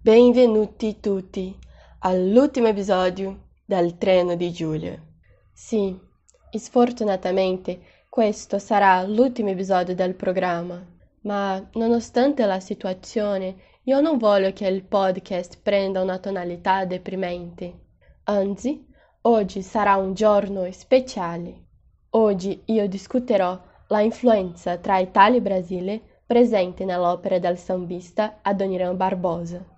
Benvenuti tutti all'ultimo episodio del Treno di Giulia. Sì, sfortunatamente questo sarà l'ultimo episodio del programma, ma nonostante la situazione io non voglio che il podcast prenda una tonalità deprimente. Anzi, oggi sarà un giorno speciale. Oggi io discuterò la influenza tra Italia e Brasile presente nell'opera del sambista Adoniran Barbosa.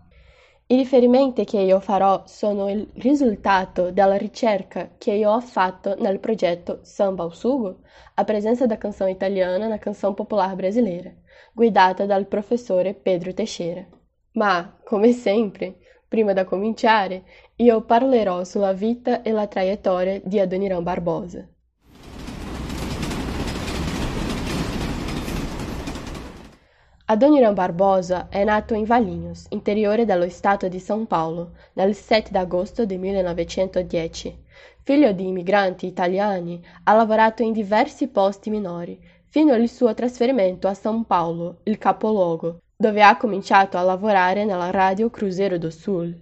I riferimenti che io farò sono il risultato della ricerca che io ho fatto nel progetto Samba ao Sugo, a presenza da canção italiana na canção popular brasileira, guidata dal professore Pedro Teixeira. Ma, come sempre, prima da cominciare, io parlerò sulla vita e la traiettoria di Adoniran Barbosa. Adoniran Barbosa è nato in Valinhos, interiore dello stato di São Paulo, nel 7 agosto del 1910. Figlio di immigranti italiani, ha lavorato in diversi posti minori, fino al suo trasferimento a São Paulo, il capoluogo, dove ha cominciato a lavorare nella radio Cruzeiro do Sul.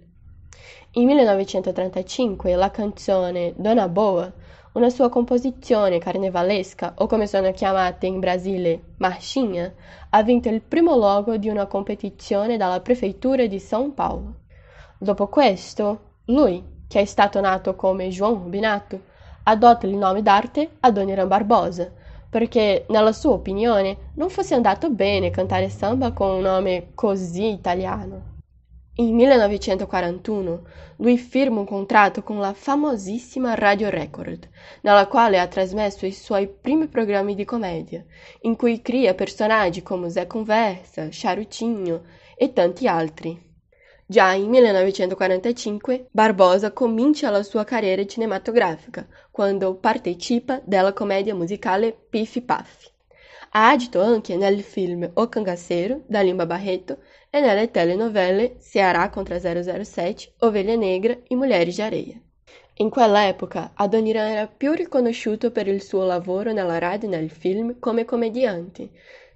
In 1935 la canzone Dona Boa una sua composizione carnevalesca, o come sono chiamate in Brasile, marchinha, ha vinto il primo luogo di una competizione dalla prefeitura di São Paulo. Dopo questo, lui, che è stato nato come João Rubinato, adotta il nome d'arte Adoniran Barbosa, perché nella sua opinione non fosse andato bene cantare samba con un nome così italiano. In 1941 lui firma un contratto con la famosissima Radio Record, nella quale ha trasmesso i suoi primi programmi di commedia, in cui crea personaggi come Zé Conversa, Charutinho e tanti altri. Già in 1945 Barbosa comincia la sua carriera cinematografica quando partecipa della commedia musicale Piff Puff. Ha anche nel film O Cangaceiro, da Lima Barreto, e nelle telenovelle Ceará contra 007, Ovelha Negra e Mulheres de Areia. In quell'epoca Adoniran era più riconosciuto per il suo lavoro nella radio e nel film come commediante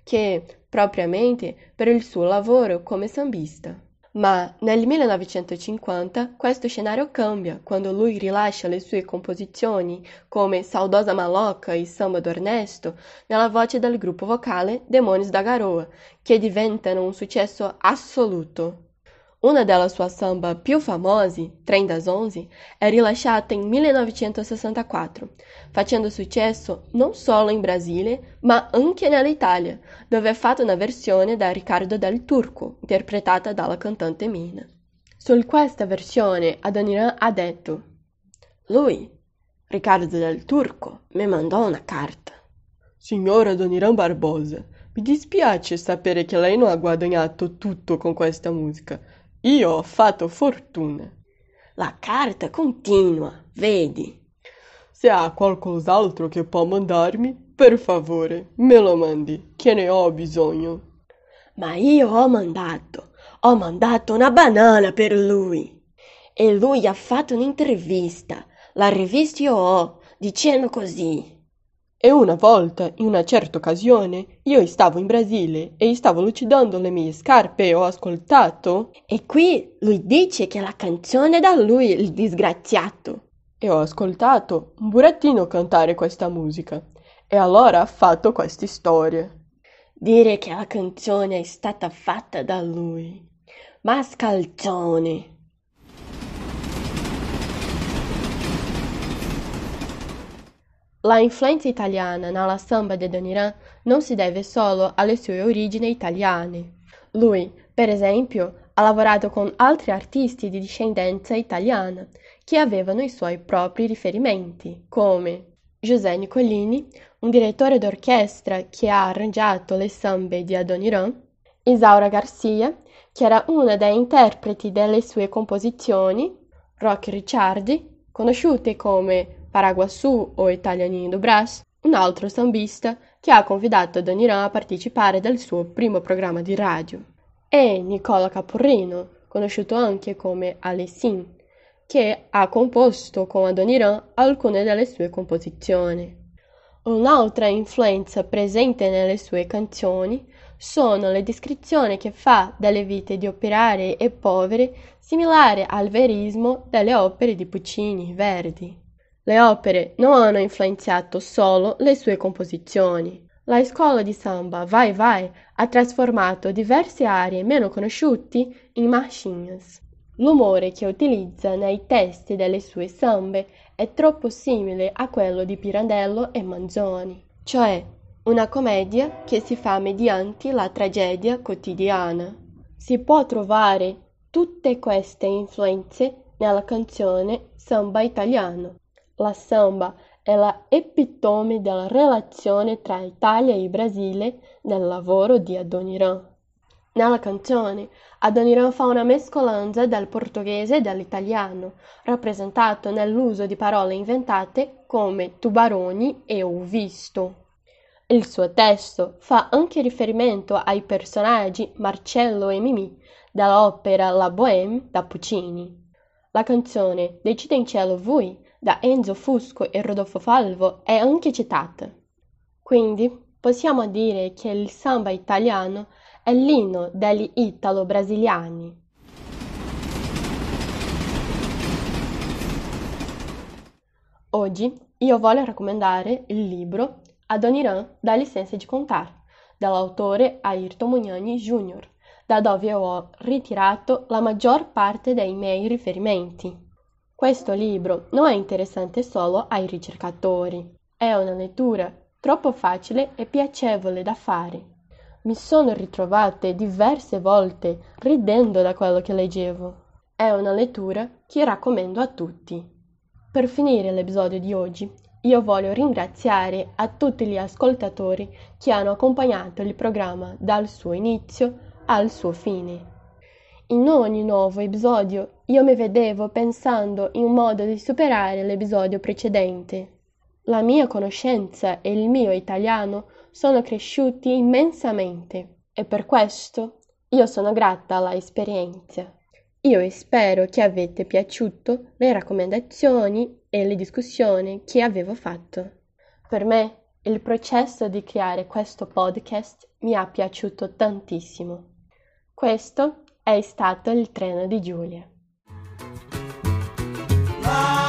che propriamente per il suo lavoro come sambista. Ma nel 1950 questo scenario cambia quando lui rilascia le sue composizioni come Saudosa Maloca e Samba do Ernesto nella voce del gruppo vocale Demônios da Garoa, che diventano un successo assoluto. Una delle sue samba più famose, Trem das Onze, è rilasciata in 1964, facendo successo non solo in Brasile, ma anche nell'Italia, dove è fatta una versione da Riccardo del Turco, interpretata dalla cantante Mina. Su questa versione Adoniran ha detto Lui, Riccardo del Turco, mi mandò una carta. Signora Adoniran Barbosa, mi dispiace sapere che lei non ha guadagnato tutto con questa musica io ho fatto fortuna. La carta continua, vedi. Se ha qualcos'altro che può mandarmi, per favore, me lo mandi, che ne ho bisogno. Ma io ho mandato, ho mandato una banana per lui. E lui ha fatto un'intervista, la rivista io ho, dicendo così. E una volta, in una certa occasione, io stavo in Brasile e stavo lucidando le mie scarpe e ho ascoltato. E qui lui dice che la canzone è da lui, il disgraziato. E ho ascoltato un burattino cantare questa musica. E allora ha fatto queste storie. Dire che la canzone è stata fatta da lui. Mascalzone. La influenza italiana nella samba di Adoniran non si deve solo alle sue origini italiane. Lui, per esempio, ha lavorato con altri artisti di discendenza italiana che avevano i suoi propri riferimenti, come José Nicolini, un direttore d'orchestra che ha arrangiato le sambe di Adoniran, Isaura Garcia, che era una dei interpreti delle sue composizioni, Rocky Ricciardi, conosciute come Paraguaçu o Italianinho do Brás, un altro sambista che ha convidato Adoniran a partecipare al suo primo programma di radio. E Nicola Caporrino, conosciuto anche come Alessin, che ha composto con Adoniran alcune delle sue composizioni. Un'altra influenza presente nelle sue canzoni sono le descrizioni che fa delle vite di operai e poveri, similari al verismo delle opere di Puccini Verdi. Le opere non hanno influenzato solo le sue composizioni. La scuola di samba Vai Vai ha trasformato diverse aree meno conosciute in machines. L'umore che utilizza nei testi delle sue sambe è troppo simile a quello di Pirandello e Manzoni, cioè una commedia che si fa mediante la tragedia quotidiana. Si può trovare tutte queste influenze nella canzone Samba Italiano, la samba è la epitome della relazione tra Italia e Brasile nel lavoro di Adoniran. Nella canzone Adoniran fa una mescolanza del portoghese e dell'italiano, rappresentato nell'uso di parole inventate come tubaroni e ho visto. Il suo testo fa anche riferimento ai personaggi Marcello e Mimì dell'opera La Bohème da Puccini. La canzone Decide in cielo vui da Enzo Fusco e Rodolfo Falvo è anche citata. Quindi possiamo dire che il samba italiano è l'inno degli italo-brasiliani. Oggi io voglio raccomandare il libro Adoniran da licenza di contare dell'autore Ayrton Mugnani Jr., da dove ho ritirato la maggior parte dei miei riferimenti. Questo libro non è interessante solo ai ricercatori, è una lettura troppo facile e piacevole da fare. Mi sono ritrovate diverse volte ridendo da quello che leggevo. È una lettura che raccomando a tutti. Per finire l'episodio di oggi, io voglio ringraziare a tutti gli ascoltatori che hanno accompagnato il programma dal suo inizio al suo fine. In ogni nuovo episodio io mi vedevo pensando in un modo di superare l'episodio precedente. La mia conoscenza e il mio italiano sono cresciuti immensamente e per questo io sono grata alla esperienza. Io spero che avete piaciuto le raccomandazioni e le discussioni che avevo fatto. Per me il processo di creare questo podcast mi ha piaciuto tantissimo. Questo è stato il treno di Giulia. fire.